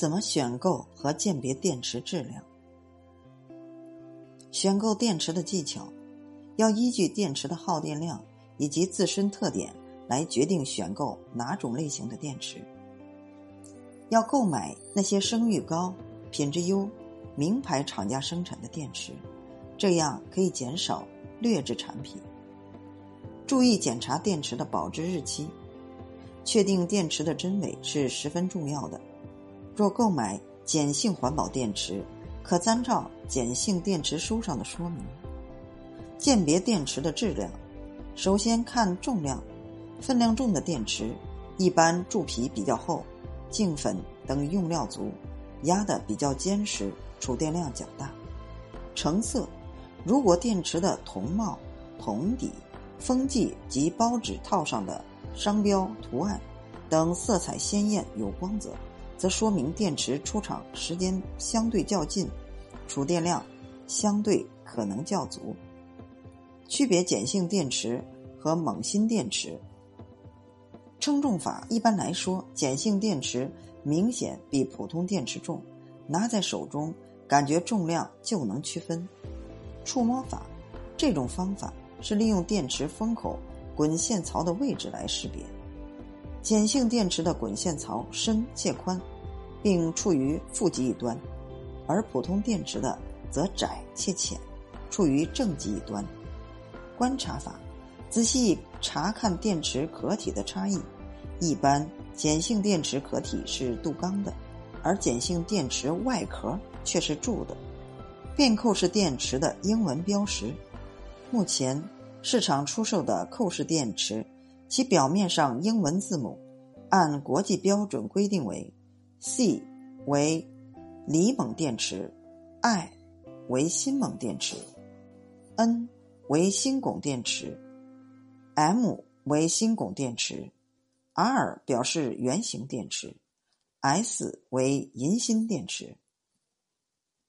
怎么选购和鉴别电池质量？选购电池的技巧，要依据电池的耗电量以及自身特点来决定选购哪种类型的电池。要购买那些声誉高、品质优、名牌厂家生产的电池，这样可以减少劣质产品。注意检查电池的保质日期，确定电池的真伪是十分重要的。若购买碱性环保电池，可参照碱性电池书上的说明。鉴别电池的质量，首先看重量，分量重的电池一般铸皮比较厚。净粉等用料足，压的比较坚实，储电量较大。成色，如果电池的铜帽、铜底、封剂及包纸套上的商标图案等色彩鲜艳有光泽，则说明电池出厂时间相对较近，储电量相对可能较足。区别碱性电池和锰锌电池。称重法一般来说，碱性电池明显比普通电池重，拿在手中感觉重量就能区分。触摸法，这种方法是利用电池封口滚线槽的位置来识别。碱性电池的滚线槽深且宽，并处于负极一端，而普通电池的则窄且浅，处于正极一端。观察法。仔细查看电池壳体的差异，一般碱性电池壳体是镀钢的，而碱性电池外壳却是铸的。便扣式电池的英文标识，目前市场出售的扣式电池，其表面上英文字母按国际标准规定为：C 为锂锰电池，I 为锌锰电池，N 为锌汞电池。M 为锌汞电池，R 表示圆形电池，S 为银锌电池。